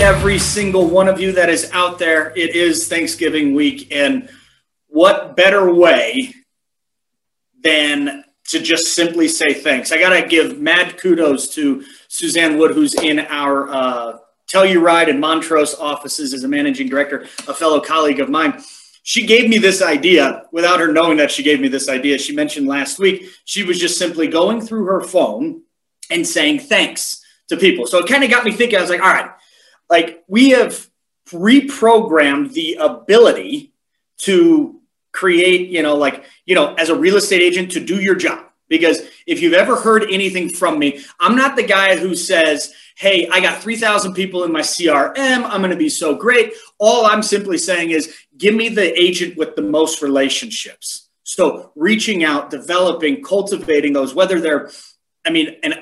Every single one of you that is out there, it is Thanksgiving week. And what better way than to just simply say thanks? I got to give mad kudos to Suzanne Wood, who's in our uh, Telluride and Montrose offices as a managing director, a fellow colleague of mine. She gave me this idea without her knowing that she gave me this idea. She mentioned last week she was just simply going through her phone and saying thanks to people. So it kind of got me thinking. I was like, all right, like we have reprogrammed the ability to create, you know, like, you know, as a real estate agent to do your job. Because if you've ever heard anything from me, I'm not the guy who says, Hey, I got 3,000 people in my CRM. I'm going to be so great. All I'm simply saying is give me the agent with the most relationships. So reaching out, developing, cultivating those, whether they're, I mean, and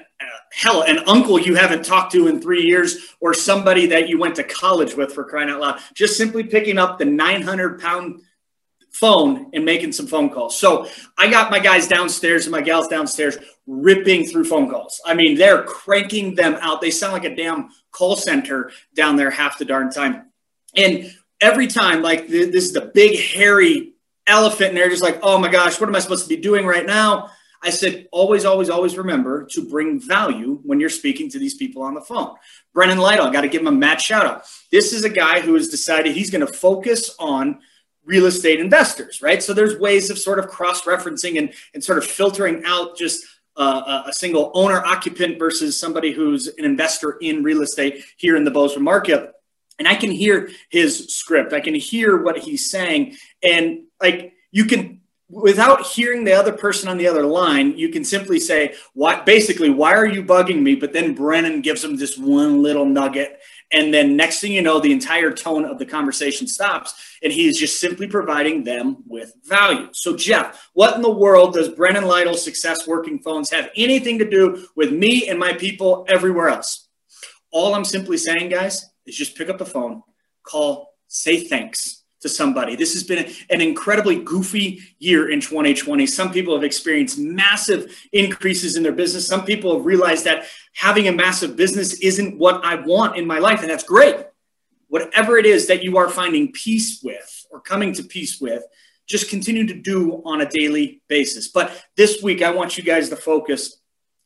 hell, an uncle you haven't talked to in three years, or somebody that you went to college with for crying out loud. Just simply picking up the 900 pound phone and making some phone calls. So I got my guys downstairs and my gals downstairs ripping through phone calls. I mean, they're cranking them out. They sound like a damn call center down there half the darn time. And every time, like this is the big hairy elephant, and they're just like, oh my gosh, what am I supposed to be doing right now? I said, always, always, always remember to bring value when you're speaking to these people on the phone. Brennan Lytle, I got to give him a mad shout out. This is a guy who has decided he's going to focus on real estate investors, right? So there's ways of sort of cross referencing and, and sort of filtering out just uh, a single owner occupant versus somebody who's an investor in real estate here in the Bozeman market. And I can hear his script, I can hear what he's saying. And like you can without hearing the other person on the other line, you can simply say, "What? Basically, why are you bugging me? But then Brennan gives him this one little nugget, and then next thing you know, the entire tone of the conversation stops, and he is just simply providing them with value. So, Jeff, what in the world does Brennan Lytle's success working phones have anything to do with me and my people everywhere else? All I'm simply saying, guys, is just pick up the phone, call, say thanks to somebody. This has been an incredibly goofy year in 2020. Some people have experienced massive increases in their business. Some people have realized that having a massive business isn't what I want in my life, and that's great. Whatever it is that you are finding peace with or coming to peace with, just continue to do on a daily basis. But this week, I want you guys to focus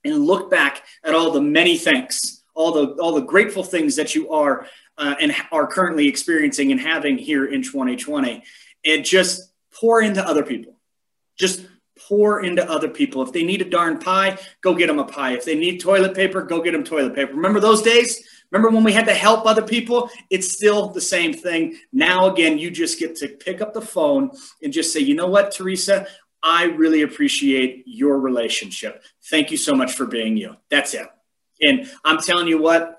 and look back at all the many thanks, all the all the grateful things that you are uh, and are currently experiencing and having here in 2020 and just pour into other people. Just pour into other people. If they need a darn pie go get them a pie. If they need toilet paper go get them toilet paper. Remember those days? Remember when we had to help other people? It's still the same thing. Now again you just get to pick up the phone and just say you know what teresa? I really appreciate your relationship. Thank you so much for being you. That's it and i'm telling you what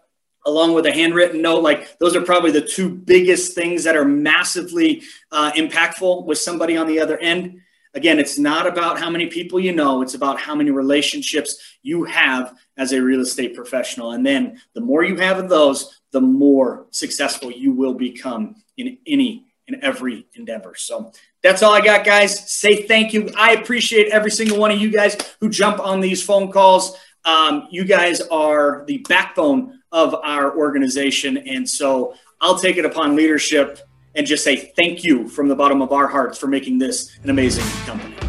along with a handwritten note like those are probably the two biggest things that are massively uh, impactful with somebody on the other end. Again it's not about how many people you know it's about how many relationships you have as a real estate professional. And then the more you have of those the more successful you will become in any and every endeavor. So that's all i got guys. Say thank you. I appreciate every single one of you guys who jump on these phone calls um, you guys are the backbone of our organization. And so I'll take it upon leadership and just say thank you from the bottom of our hearts for making this an amazing company.